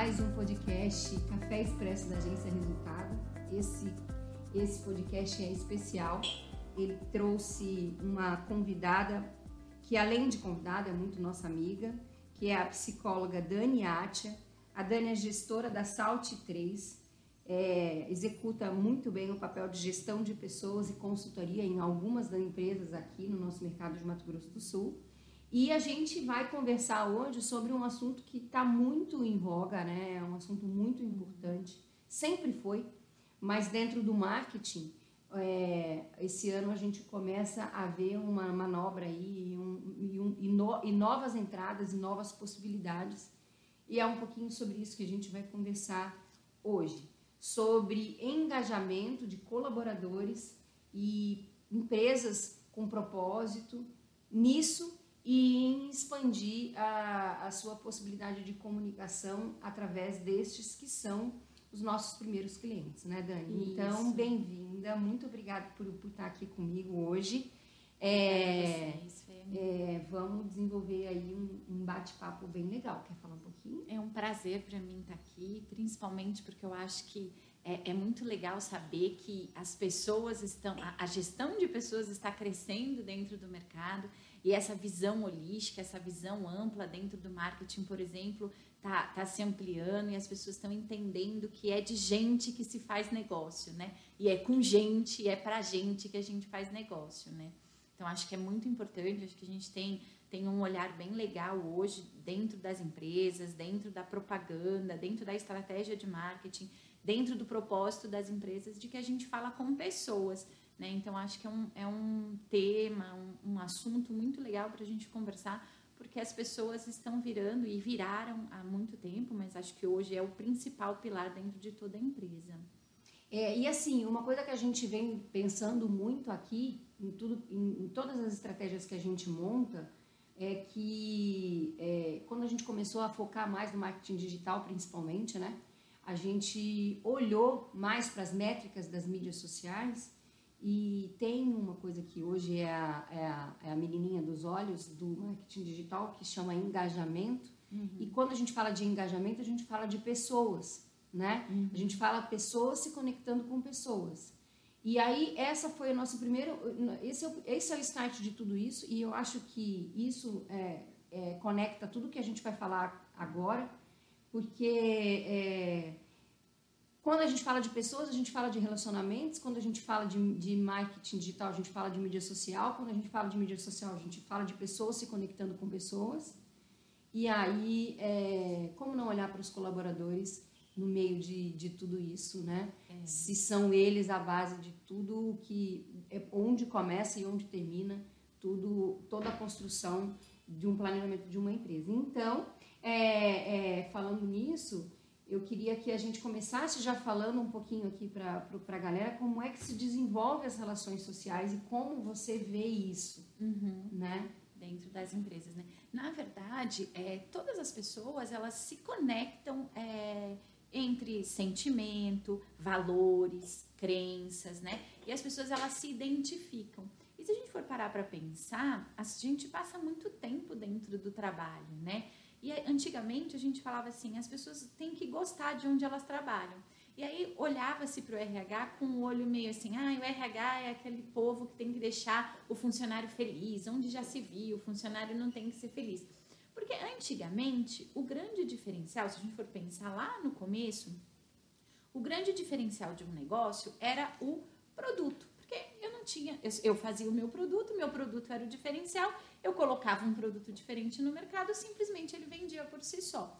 mais um podcast Café Expresso da Agência Resultado. Esse, esse podcast é especial. Ele trouxe uma convidada que, além de convidada, é muito nossa amiga, que é a psicóloga Dani Atia. A Dani é gestora da Salt 3, é, executa muito bem o papel de gestão de pessoas e consultoria em algumas das empresas aqui no nosso mercado de Mato Grosso do Sul. E a gente vai conversar hoje sobre um assunto que está muito em voga, né? É um assunto muito importante, sempre foi, mas dentro do marketing, é, esse ano a gente começa a ver uma manobra aí e, um, e, um, e, no, e novas entradas e novas possibilidades. E é um pouquinho sobre isso que a gente vai conversar hoje, sobre engajamento de colaboradores e empresas com propósito nisso e em expandir a, a sua possibilidade de comunicação através destes que são os nossos primeiros clientes, né, Dani? Isso. Então, bem-vinda, muito obrigada por, por estar aqui comigo hoje. É, vocês, é, vamos desenvolver aí um, um bate-papo bem legal. Quer falar um pouquinho? É um prazer para mim estar aqui, principalmente porque eu acho que é, é, muito legal saber que as pessoas estão, a, a gestão de pessoas está crescendo dentro do mercado e essa visão holística, essa visão ampla dentro do marketing, por exemplo, tá, tá se ampliando e as pessoas estão entendendo que é de gente que se faz negócio, né? E é com gente, é pra gente que a gente faz negócio, né? Então acho que é muito importante, acho que a gente tem tem um olhar bem legal hoje dentro das empresas, dentro da propaganda, dentro da estratégia de marketing, dentro do propósito das empresas, de que a gente fala com pessoas. Né? Então, acho que é um, é um tema, um, um assunto muito legal para a gente conversar, porque as pessoas estão virando e viraram há muito tempo, mas acho que hoje é o principal pilar dentro de toda a empresa. É, e assim, uma coisa que a gente vem pensando muito aqui, em, tudo, em, em todas as estratégias que a gente monta, é que é, quando a gente começou a focar mais no marketing digital, principalmente, né, a gente olhou mais para as métricas das mídias sociais e tem uma coisa que hoje é a, é a, é a menininha dos olhos do marketing digital que chama engajamento. Uhum. E quando a gente fala de engajamento, a gente fala de pessoas, né? Uhum. A gente fala pessoas se conectando com pessoas. E aí, essa foi o nosso primeiro. Esse é o, esse é o start de tudo isso, e eu acho que isso é, é, conecta tudo que a gente vai falar agora, porque é, quando a gente fala de pessoas, a gente fala de relacionamentos. Quando a gente fala de, de marketing digital, a gente fala de mídia social. Quando a gente fala de mídia social, a gente fala de pessoas se conectando com pessoas. E aí, é, como não olhar para os colaboradores no meio de, de tudo isso, né? É. Se são eles a base de tudo que é onde começa e onde termina tudo, toda a construção de um planejamento de uma empresa. Então, é, é falando nisso, eu queria que a gente começasse já falando um pouquinho aqui para a galera como é que se desenvolve as relações sociais e como você vê isso, uhum. né? Dentro das empresas, né? Na verdade, é, todas as pessoas, elas se conectam é, entre sentimento, valores, crenças, né? E as pessoas, elas se identificam. E se a gente for parar para pensar, a gente passa muito tempo dentro do trabalho, né? E antigamente a gente falava assim, as pessoas têm que gostar de onde elas trabalham. E aí olhava-se para o RH com um olho meio assim, ah, o RH é aquele povo que tem que deixar o funcionário feliz, onde já se viu, o funcionário não tem que ser feliz. Porque antigamente, o grande diferencial, se a gente for pensar lá no começo, o grande diferencial de um negócio era o produto. Porque eu não tinha, eu fazia o meu produto, meu produto era o diferencial, eu colocava um produto diferente no mercado, simplesmente ele vendia por si só.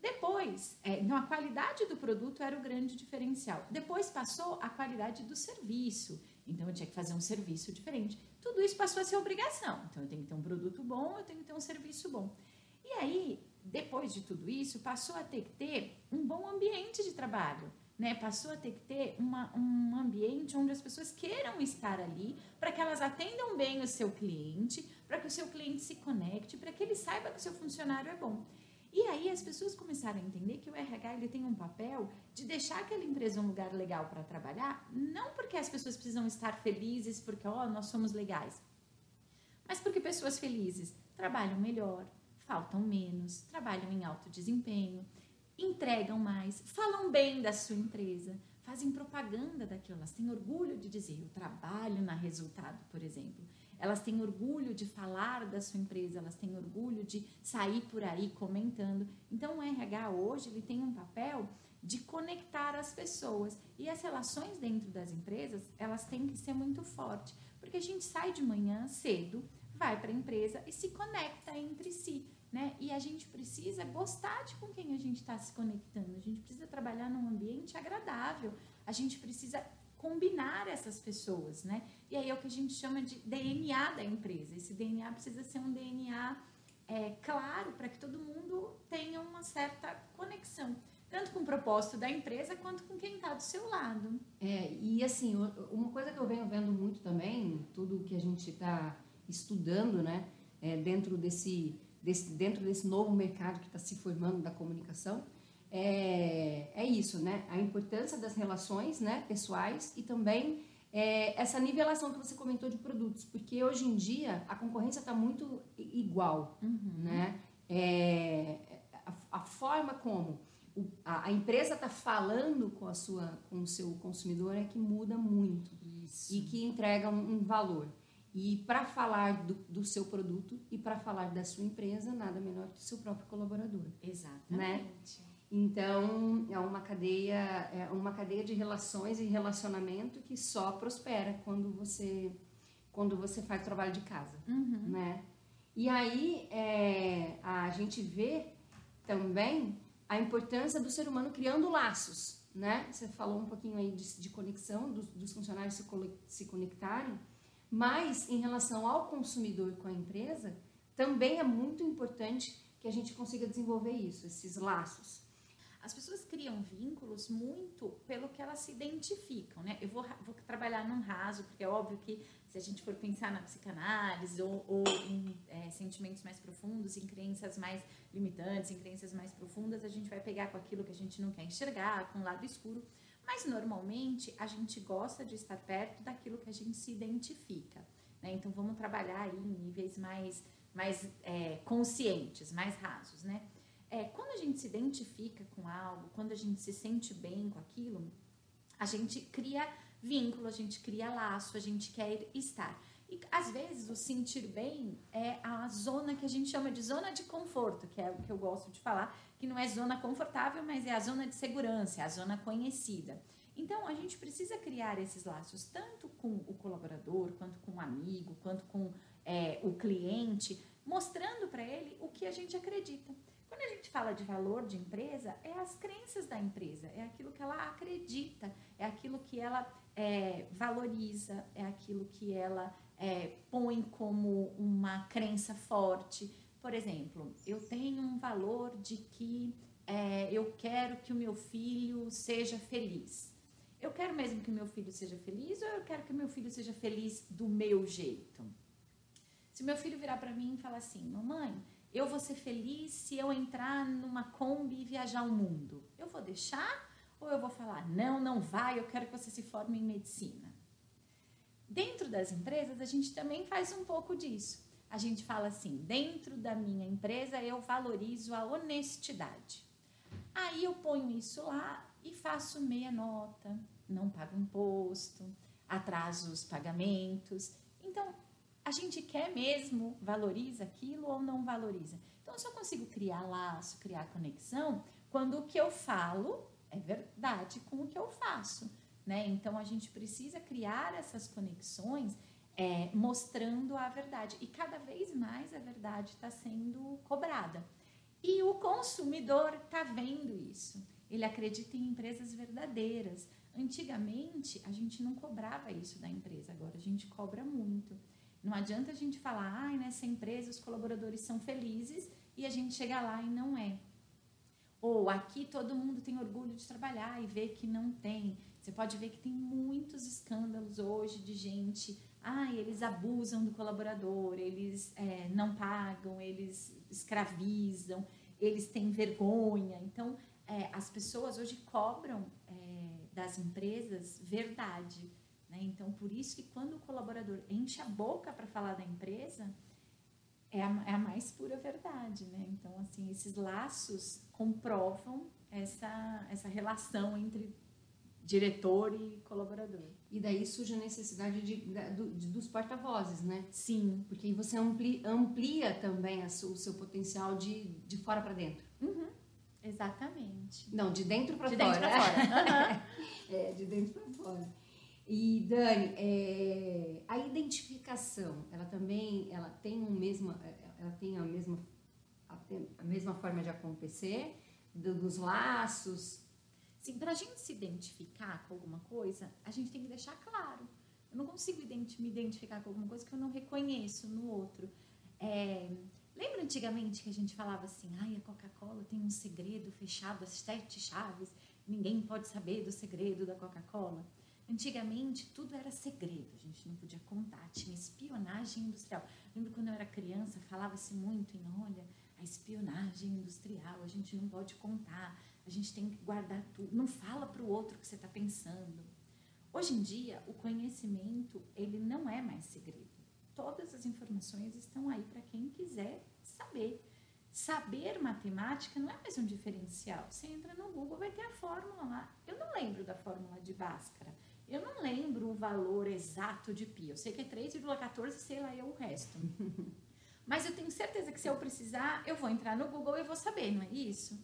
Depois, é, então a qualidade do produto era o grande diferencial. Depois passou a qualidade do serviço. Então eu tinha que fazer um serviço diferente. Tudo isso passou a ser obrigação. Então eu tenho que ter um produto bom, eu tenho que ter um serviço bom. E aí, depois de tudo isso, passou a ter que ter um bom ambiente de trabalho né? Passou a ter que ter uma, um ambiente onde as pessoas queiram estar ali para que elas atendam bem o seu cliente, que o seu cliente se conecte, para que ele saiba que o seu funcionário é bom. E aí as pessoas começaram a entender que o RH ele tem um papel de deixar aquela empresa um lugar legal para trabalhar, não porque as pessoas precisam estar felizes porque ó, nós somos legais, mas porque pessoas felizes trabalham melhor, faltam menos, trabalham em alto desempenho, entregam mais, falam bem da sua empresa, fazem propaganda daquilo, elas têm orgulho de dizer, eu trabalho na resultado, por exemplo. Elas têm orgulho de falar da sua empresa, elas têm orgulho de sair por aí comentando. Então o RH hoje ele tem um papel de conectar as pessoas. E as relações dentro das empresas elas têm que ser muito fortes porque a gente sai de manhã cedo vai para a empresa e se conecta entre si né? E a gente precisa gostar de com quem a gente está se conectando. A gente precisa trabalhar num ambiente agradável. A gente precisa combinar essas pessoas né e aí é o que a gente chama de DNA da empresa esse DNA precisa ser um DNA é, claro para que todo mundo tenha uma certa conexão tanto com o propósito da empresa quanto com quem está do seu lado. É, e assim, uma coisa que eu venho vendo muito também, tudo que a gente está estudando, né, é, dentro, desse, desse, dentro desse novo mercado que está se formando da comunicação, é, é isso, né, a importância das relações, né, pessoais e também é, essa nivelação que você comentou de produtos, porque hoje em dia a concorrência está muito igual, uhum. né, é, a, a forma como a, a empresa está falando com a sua com o seu consumidor é que muda muito Isso. e que entrega um, um valor e para falar do, do, seu produto e para falar da sua empresa nada menor que o seu próprio colaborador exatamente né? Então é uma cadeia é uma cadeia de relações e relacionamento que só prospera quando você quando você faz trabalho de casa uhum. né e aí é, a gente vê também a importância do ser humano criando laços, né? Você falou um pouquinho aí de, de conexão, dos, dos funcionários se, se conectarem, mas em relação ao consumidor com a empresa, também é muito importante que a gente consiga desenvolver isso, esses laços. As pessoas criam vínculos muito pelo que elas se identificam, né? Eu vou, vou trabalhar num raso, porque é óbvio que se a gente for pensar na psicanálise ou, ou em é, sentimentos mais profundos, em crenças mais limitantes, em crenças mais profundas, a gente vai pegar com aquilo que a gente não quer enxergar, com o lado escuro. Mas normalmente a gente gosta de estar perto daquilo que a gente se identifica. Né? Então vamos trabalhar aí em níveis mais, mais é, conscientes, mais rasos. Né? É, quando a gente se identifica com algo, quando a gente se sente bem com aquilo, a gente cria vínculo, a gente cria laço, a gente quer estar. E às vezes o sentir bem é a zona que a gente chama de zona de conforto, que é o que eu gosto de falar, que não é zona confortável, mas é a zona de segurança, é a zona conhecida. Então a gente precisa criar esses laços tanto com o colaborador, quanto com o amigo, quanto com é, o cliente, mostrando para ele o que a gente acredita. Quando a gente fala de valor de empresa, é as crenças da empresa, é aquilo que ela acredita, é aquilo que ela é, valoriza, é aquilo que ela é, põe como uma crença forte. Por exemplo, eu tenho um valor de que é, eu quero que o meu filho seja feliz. Eu quero mesmo que o meu filho seja feliz ou eu quero que o meu filho seja feliz do meu jeito? Se meu filho virar para mim e falar assim, mamãe, eu vou ser feliz se eu entrar numa Kombi e viajar o mundo, eu vou deixar ou eu vou falar, não, não vai, eu quero que você se forme em medicina? Dentro das empresas, a gente também faz um pouco disso. A gente fala assim: dentro da minha empresa eu valorizo a honestidade. Aí eu ponho isso lá e faço meia nota, não pago imposto, atraso os pagamentos. Então, a gente quer mesmo, valoriza aquilo ou não valoriza? Então, eu só consigo criar laço, criar conexão quando o que eu falo é verdade com o que eu faço. Né? Então a gente precisa criar essas conexões é, mostrando a verdade. E cada vez mais a verdade está sendo cobrada. E o consumidor está vendo isso. Ele acredita em empresas verdadeiras. Antigamente a gente não cobrava isso da empresa, agora a gente cobra muito. Não adianta a gente falar, ah, nessa empresa os colaboradores são felizes e a gente chega lá e não é. Ou aqui todo mundo tem orgulho de trabalhar e vê que não tem. Você pode ver que tem muitos escândalos hoje de gente. Ah, eles abusam do colaborador, eles é, não pagam, eles escravizam, eles têm vergonha. Então, é, as pessoas hoje cobram é, das empresas verdade. Né? Então, por isso que quando o colaborador enche a boca para falar da empresa, é a, é a, mais pura verdade, né? Então, assim, esses laços comprovam essa, essa relação entre diretor e colaborador. E daí surge a necessidade de, de, de dos porta-vozes, né? Sim. Porque aí você amplia, amplia também a, o seu potencial de, de fora para dentro. Uhum. Exatamente. Não, de dentro para fora. De dentro para fora. é, de dentro para fora. E Dani, é, a identificação, ela também, ela tem um mesma, ela tem a mesma, a, mesma forma de acontecer do, dos laços. Sim, para a gente se identificar com alguma coisa, a gente tem que deixar claro. Eu não consigo me identificar com alguma coisa que eu não reconheço no outro. É, lembra antigamente que a gente falava assim, ai, a Coca-Cola tem um segredo fechado, as sete chaves, ninguém pode saber do segredo da Coca-Cola. Antigamente tudo era segredo, a gente não podia contar, tinha espionagem industrial. Lembro quando eu era criança, falava-se muito em, olha, a espionagem industrial, a gente não pode contar, a gente tem que guardar tudo, não fala para o outro o que você está pensando. Hoje em dia, o conhecimento, ele não é mais segredo. Todas as informações estão aí para quem quiser saber. Saber matemática não é mais um diferencial. Você entra no Google, vai ter a fórmula lá. Eu não lembro da fórmula de Bhaskara. Eu não lembro o valor exato de pi. Eu sei que é 3,14, sei lá eu o resto. Mas eu tenho certeza que se eu precisar, eu vou entrar no Google e vou saber, não é isso?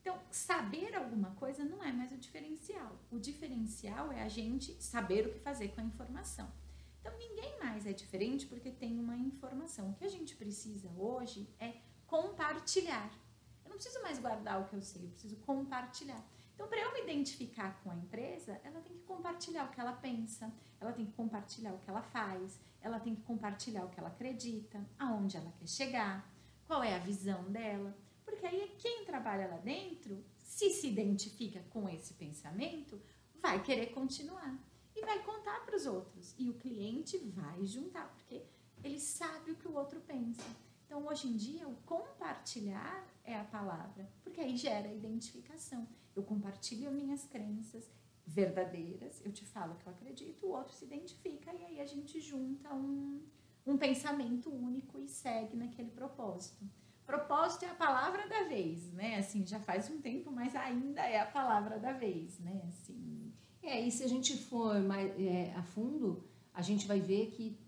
Então, saber alguma coisa não é mais o diferencial. O diferencial é a gente saber o que fazer com a informação. Então, ninguém mais é diferente porque tem uma informação. O que a gente precisa hoje é compartilhar. Eu não preciso mais guardar o que eu sei, eu preciso compartilhar. Então, para eu me identificar com a empresa, ela tem que compartilhar o que ela pensa, ela tem que compartilhar o que ela faz, ela tem que compartilhar o que ela acredita, aonde ela quer chegar, qual é a visão dela. Porque aí quem trabalha lá dentro, se se identifica com esse pensamento, vai querer continuar e vai contar para os outros. E o cliente vai juntar, porque ele sabe o que o outro pensa. Então, hoje em dia, o compartilhar é a palavra, porque aí gera identificação. Eu compartilho minhas crenças verdadeiras, eu te falo que eu acredito, o outro se identifica e aí a gente junta um, um pensamento único e segue naquele propósito. Propósito é a palavra da vez, né? Assim, já faz um tempo, mas ainda é a palavra da vez, né? Assim. É, e se a gente for mais é, a fundo, a gente vai ver que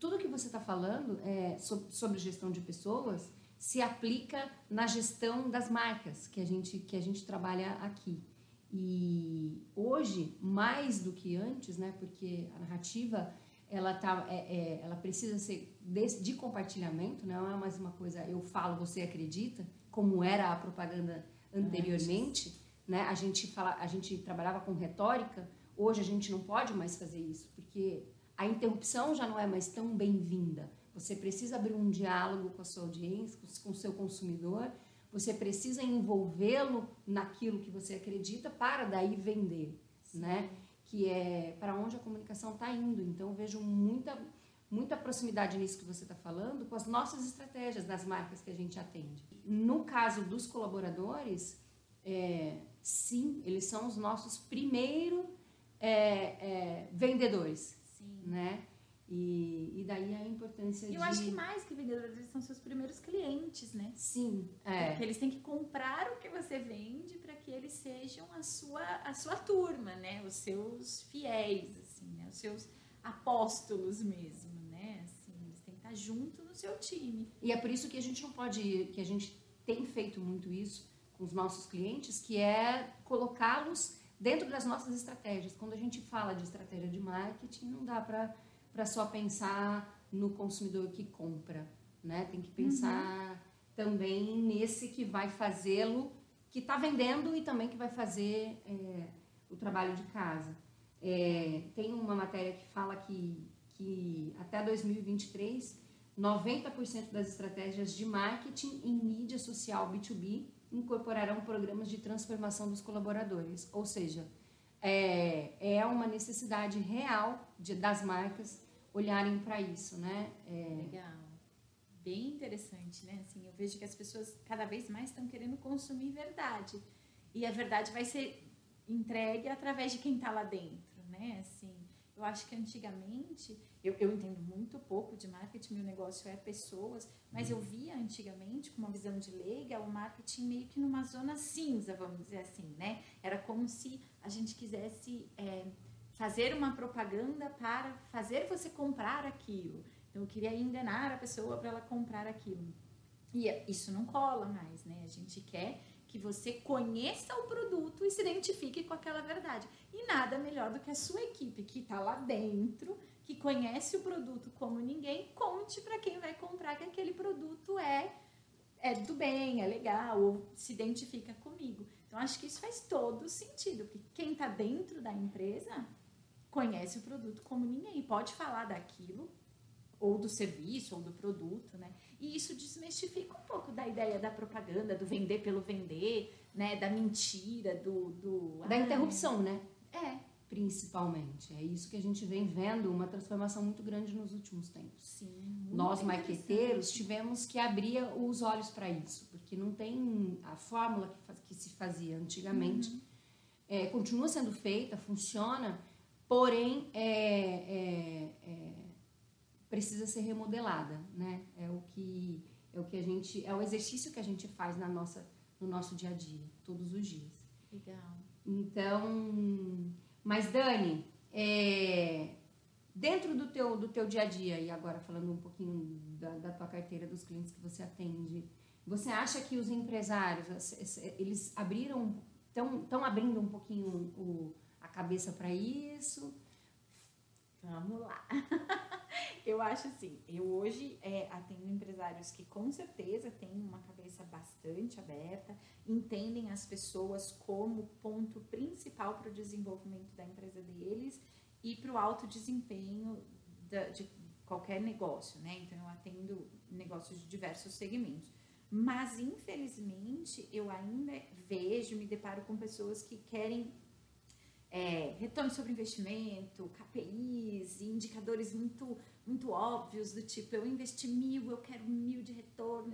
tudo que você está falando é, sobre gestão de pessoas se aplica na gestão das marcas que a gente, que a gente trabalha aqui. E hoje, mais do que antes, né, porque a narrativa ela, tá, é, é, ela precisa ser de, de, compartilhamento, né, não é mais uma coisa eu falo, você acredita, como era a propaganda anteriormente. Né, a, gente fala, a gente trabalhava com retórica, hoje a gente não pode mais fazer isso, porque a interrupção já não é mais tão bem-vinda. Você precisa abrir um diálogo com a sua audiência, com o seu consumidor, você precisa envolvê-lo naquilo que você acredita para daí vender, Sim. né? Que é para onde a comunicação está indo. Então, vejo muita, muita proximidade nisso que você está falando com as nossas estratégias das marcas que a gente atende. No caso dos colaboradores, é, sim, eles são os nossos primeiros é, é, vendedores, sim. né? E, e daí a importância e de... Eu acho que mais que vendedores, são seus primeiros clientes, né? Sim, é. Porque eles têm que comprar o que você vende para que eles sejam a sua, a sua turma, né? Os seus fiéis, assim, né? Os seus apóstolos mesmo, né? Assim, eles têm que estar junto no seu time. E é por isso que a gente não pode... que a gente tem feito muito isso com os nossos clientes, que é colocá-los dentro das nossas estratégias. Quando a gente fala de estratégia de marketing, não dá para para só pensar no consumidor que compra, né? Tem que pensar uhum. também nesse que vai fazê-lo, que está vendendo e também que vai fazer é, o trabalho de casa. É, tem uma matéria que fala que, que até 2023, 90% das estratégias de marketing em mídia social B2B incorporarão programas de transformação dos colaboradores, ou seja, é, é uma necessidade real de, das marcas olharem para isso, né? É... Legal. Bem interessante, né? Assim, eu vejo que as pessoas cada vez mais estão querendo consumir verdade. E a verdade vai ser entregue através de quem está lá dentro, né? Assim, Eu acho que antigamente, eu, eu entendo muito pouco de marketing, meu negócio é pessoas, mas eu via antigamente, com uma visão de leiga, o marketing meio que numa zona cinza, vamos dizer assim, né? Era como se a gente quisesse é, fazer uma propaganda para fazer você comprar aquilo. Então, eu queria enganar a pessoa para ela comprar aquilo. E isso não cola mais, né? A gente quer que você conheça o produto e se identifique com aquela verdade. E nada melhor do que a sua equipe que está lá dentro, que conhece o produto como ninguém, conte para quem vai comprar que aquele produto é é do bem, é legal, ou se identifica comigo. Então acho que isso faz todo sentido, porque quem está dentro da empresa conhece o produto como ninguém, pode falar daquilo ou do serviço ou do produto, né? E isso desmistifica um pouco da ideia da propaganda, do vender pelo vender, né? Da mentira, do. do da interrupção, né? É. Principalmente. É isso que a gente vem vendo, uma transformação muito grande nos últimos tempos. Sim. Nós, marqueteiros, tivemos que abrir os olhos para isso, porque não tem a fórmula que, faz, que se fazia antigamente. Uhum. É, continua sendo feita, funciona, porém é, é, é precisa ser remodelada, né? É o que é o que a gente é o exercício que a gente faz na nossa no nosso dia a dia, todos os dias. Legal. Então, mas Dani, é, dentro do teu do teu dia a dia e agora falando um pouquinho da, da tua carteira dos clientes que você atende, você acha que os empresários eles abriram estão abrindo um pouquinho o, a cabeça para isso? Vamos lá. eu acho assim, eu hoje é, atendo empresários que com certeza têm uma cabeça bastante aberta, entendem as pessoas como ponto principal para o desenvolvimento da empresa deles e para o alto desempenho de qualquer negócio, né? Então eu atendo negócios de diversos segmentos. Mas infelizmente eu ainda vejo, me deparo com pessoas que querem é, retorno sobre investimento, KPIs, indicadores muito, muito óbvios do tipo, eu investi mil, eu quero mil de retorno,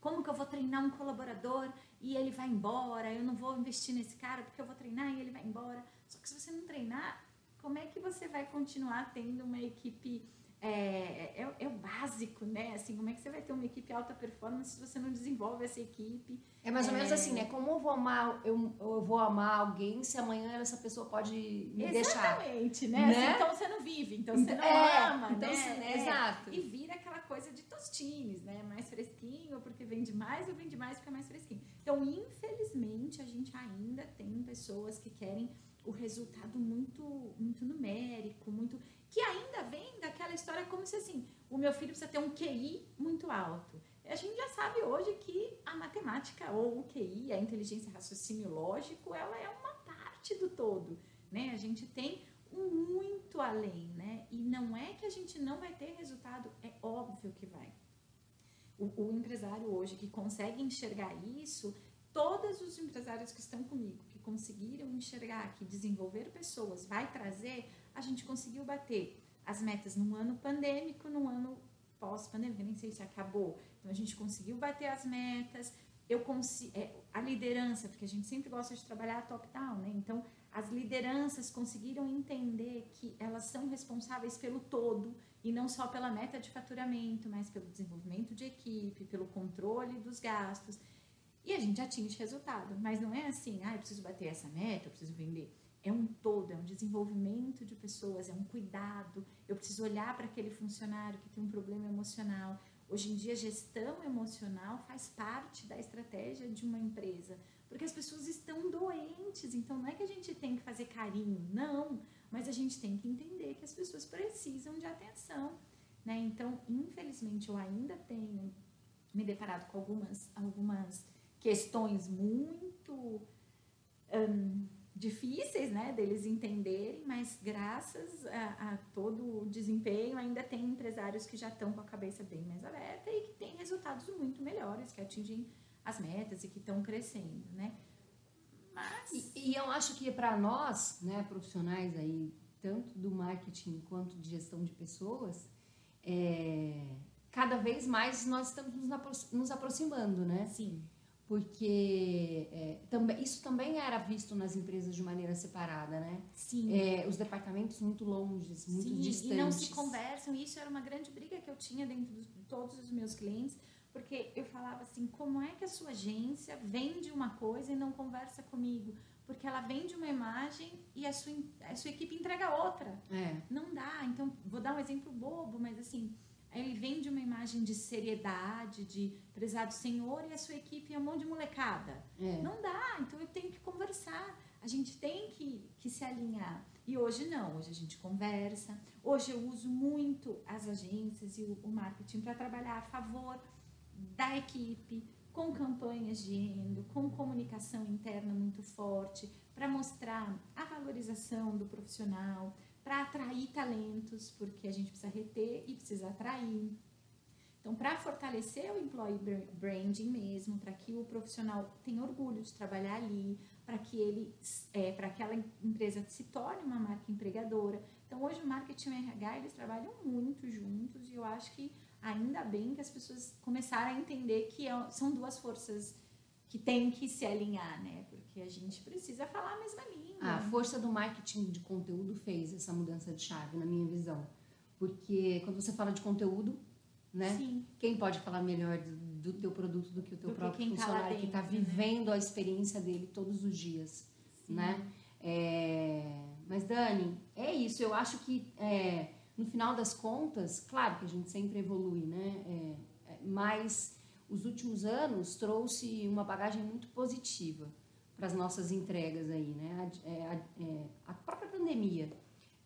como que eu vou treinar um colaborador e ele vai embora, eu não vou investir nesse cara porque eu vou treinar e ele vai embora. Só que se você não treinar, como é que você vai continuar tendo uma equipe é, é, é, o básico, né? Assim, como é que você vai ter uma equipe alta performance se você não desenvolve essa equipe? É mais ou menos é... assim, né? Como eu vou amar, eu, eu vou amar alguém se amanhã essa pessoa pode me Exatamente, deixar. Exatamente, né? né? Assim, então você não vive, então você não é, ama, então né? Você, é, exato. E vira aquela coisa de tostines, né? Mais fresquinho, porque vende mais, ou vende mais porque é mais fresquinho. Então, infelizmente, a gente ainda tem pessoas que querem o resultado muito, muito numérico, muito que ainda vem daquela história como se assim, o meu filho precisa ter um QI muito alto. A gente já sabe hoje que a matemática ou o QI, a inteligência raciocínio lógico, ela é uma parte do todo, né? A gente tem um muito além, né? E não é que a gente não vai ter resultado, é óbvio que vai. O, o empresário hoje que consegue enxergar isso, todos os empresários que estão comigo, que conseguiram enxergar que desenvolver pessoas vai trazer a gente conseguiu bater as metas num ano pandêmico, num ano pós-pandêmico, nem sei se acabou. Então a gente conseguiu bater as metas. Eu consigo, é, a liderança, porque a gente sempre gosta de trabalhar top-down, né? Então as lideranças conseguiram entender que elas são responsáveis pelo todo e não só pela meta de faturamento, mas pelo desenvolvimento de equipe, pelo controle dos gastos. E a gente atinge resultado, mas não é assim, ah, eu preciso bater essa meta, eu preciso vender é um todo, é um desenvolvimento de pessoas, é um cuidado. Eu preciso olhar para aquele funcionário que tem um problema emocional. Hoje em dia, gestão emocional faz parte da estratégia de uma empresa, porque as pessoas estão doentes. Então, não é que a gente tem que fazer carinho, não, mas a gente tem que entender que as pessoas precisam de atenção. Né? Então, infelizmente, eu ainda tenho me deparado com algumas, algumas questões muito. Um, difíceis, né, deles entenderem, mas graças a, a, todo o desempenho ainda tem empresários que já estão com a cabeça bem mais aberta e que têm resultados muito melhores, que atingem as metas e que estão crescendo, né? Mas... E, e eu acho que para nós, né, profissionais aí, tanto do marketing quanto de gestão de pessoas, é, cada vez mais nós estamos nos aproximando, né? Sim porque é, também, isso também era visto nas empresas de maneira separada, né? Sim. É, os departamentos muito longes, muito Sim, distantes. E não se conversam. Isso era uma grande briga que eu tinha dentro de todos os meus clientes, porque eu falava assim: como é que a sua agência vende uma coisa e não conversa comigo? Porque ela vende uma imagem e a sua, a sua equipe entrega outra. É. Não dá. Então, vou dar um exemplo bobo, mas assim, ele vende uma imagem de seriedade, de prezado senhor, e a sua equipe é um monte de molecada. É. Não dá. Então, eu tenho que conversar. A gente tem que, que se alinhar. E hoje não. Hoje a gente conversa. Hoje eu uso muito as agências e o, o marketing para trabalhar a favor da equipe, com campanhas de endo, com comunicação interna muito forte, para mostrar a valorização do profissional, para atrair talentos, porque a gente precisa reter e precisa atrair. Então, para fortalecer o employee branding mesmo, para que o profissional tenha orgulho de trabalhar ali, para que ele, é, para aquela empresa se torne uma marca empregadora. Então, hoje o marketing e o RH eles trabalham muito juntos e eu acho que ainda bem que as pessoas começaram a entender que é, são duas forças que têm que se alinhar, né? Porque a gente precisa falar a mesma língua. A força do marketing de conteúdo fez essa mudança de chave, na minha visão. Porque quando você fala de conteúdo, né? Sim. Quem pode falar melhor do, do teu produto do que o teu Do que próprio tá lá funcionário que está dentro, né? vivendo a experiência dele todos os dias, Sim. né? É, mas Dani, é isso. Eu acho que é, no final das contas, claro que a gente sempre evolui, né? É, é, mas os últimos anos trouxe uma bagagem muito positiva para as nossas entregas aí, né? A, é, a, é, a própria pandemia,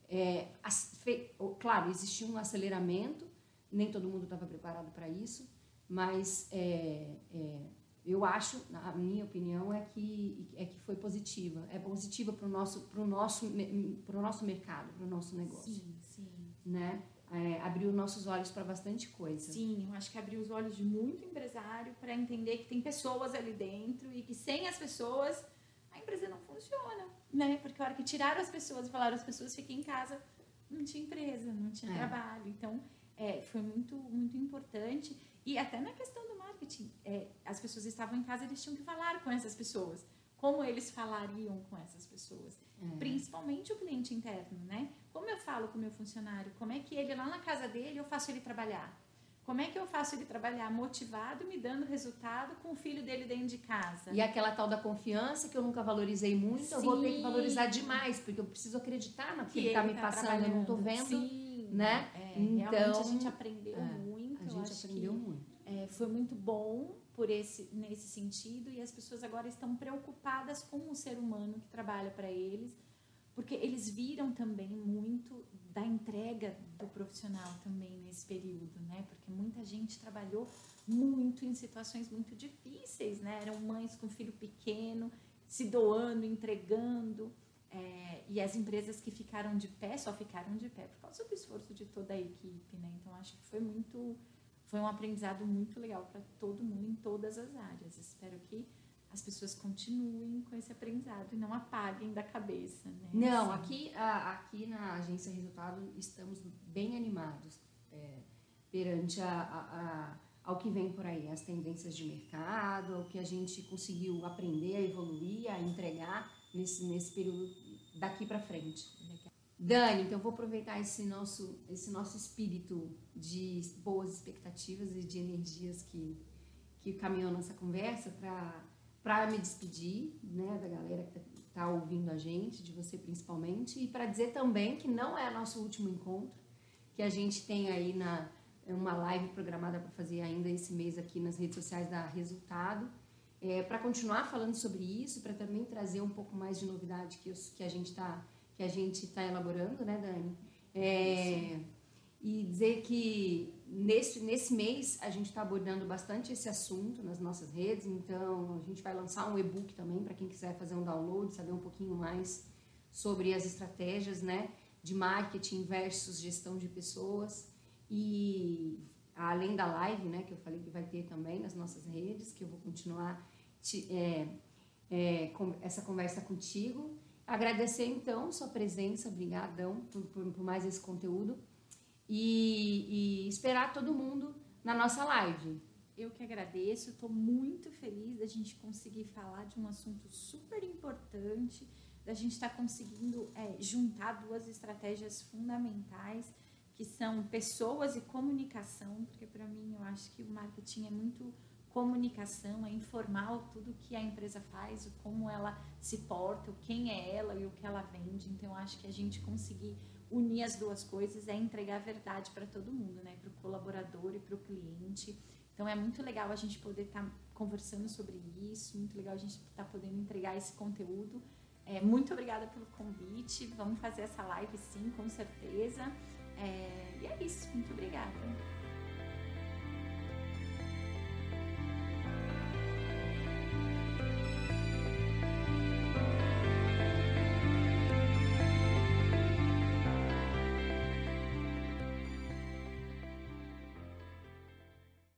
é, as- fe- claro, existia um aceleramento, nem todo mundo estava preparado para isso, mas é, é, eu acho, a minha opinião é que é que foi positiva, é positiva para o nosso para o nosso para o nosso mercado, para o nosso negócio, Sim, sim. né? É, abriu nossos olhos para bastante coisa. Sim, eu acho que abriu os olhos de muito empresário para entender que tem pessoas ali dentro e que sem as pessoas a empresa não funciona, né? Porque a hora que tiraram as pessoas e falaram as pessoas fiquem em casa, não tinha empresa, não tinha É. trabalho. Então, é, foi muito, muito importante. E até na questão do marketing, é, as pessoas estavam em casa, eles tinham que falar com essas pessoas. Como eles falariam com essas pessoas? É. Principalmente o cliente interno, né? Como eu falo com o meu funcionário? Como é que ele, lá na casa dele, eu faço ele trabalhar? Como é que eu faço ele trabalhar motivado, me dando resultado com o filho dele dentro de casa? E aquela tal da confiança que eu nunca valorizei muito, eu vou ter que Sim. valorizar demais, porque eu preciso acreditar no que, que ele está me passando, eu não estou vendo. Sim, né? É, Então, realmente a gente aprendeu é, muito. A gente aprendeu muito. é, foi muito bom por esse nesse sentido e as pessoas agora estão preocupadas com o ser humano que trabalha para eles, porque eles viram também muito da entrega do profissional também nesse período, né? Porque muita gente trabalhou muito em situações muito difíceis, né? Eram mães com filho pequeno, se doando, entregando. é, e as empresas que ficaram de pé só ficaram de pé por causa do esforço de toda a equipe, né? Então acho que foi muito, foi um aprendizado muito legal para todo mundo em todas as áreas. Espero que as pessoas continuem com esse aprendizado e não apaguem da cabeça, né? Não, Assim. aqui, a- aqui na agência Resultado estamos bem animados é, perante a, a- a- ao que vem por aí, as tendências de mercado, ao que a gente conseguiu aprender, a evoluir, a entregar nesse, nesse período daqui para frente. Dani, então vou aproveitar esse nosso, esse nosso espírito de boas expectativas e de energias que, que caminhou nessa conversa para me despedir né, da galera que está ouvindo a gente, de você principalmente, e para dizer também que não é nosso último encontro, que a gente tem aí na, uma live programada para fazer ainda esse mês aqui nas redes sociais da Resultado, é, para continuar falando sobre isso, para também trazer um pouco mais de novidade que, os, que a gente está que a gente está elaborando, né, Dani? É, e dizer que nesse, nesse mês a gente está abordando bastante esse assunto nas nossas redes, então a gente vai lançar um e-book também para quem quiser fazer um download, saber um pouquinho mais sobre as estratégias, né, de marketing versus gestão de pessoas. E além da live, né, que eu falei que vai ter também nas nossas redes, que eu vou continuar te- é, é, com essa conversa contigo. Agradecer então sua presença, brigadão por, por, por mais esse conteúdo e, e esperar todo mundo na nossa live. Eu que agradeço, estou muito feliz da gente conseguir falar de um assunto super importante, da gente estar tá conseguindo é, juntar duas estratégias fundamentais que são pessoas e comunicação, porque para mim eu acho que o marketing é muito comunicação, é informal tudo que a empresa faz, o como ela se porta, o quem é ela e o que ela vende. Então eu acho que a gente conseguir unir as duas coisas é entregar a verdade para todo mundo, né? Para o colaborador e para o cliente. Então é muito legal a gente poder estar tá conversando sobre isso, muito legal a gente estar tá podendo entregar esse conteúdo. É, muito obrigada pelo convite. Vamos fazer essa live sim, com certeza. É, e é isso. Muito obrigada.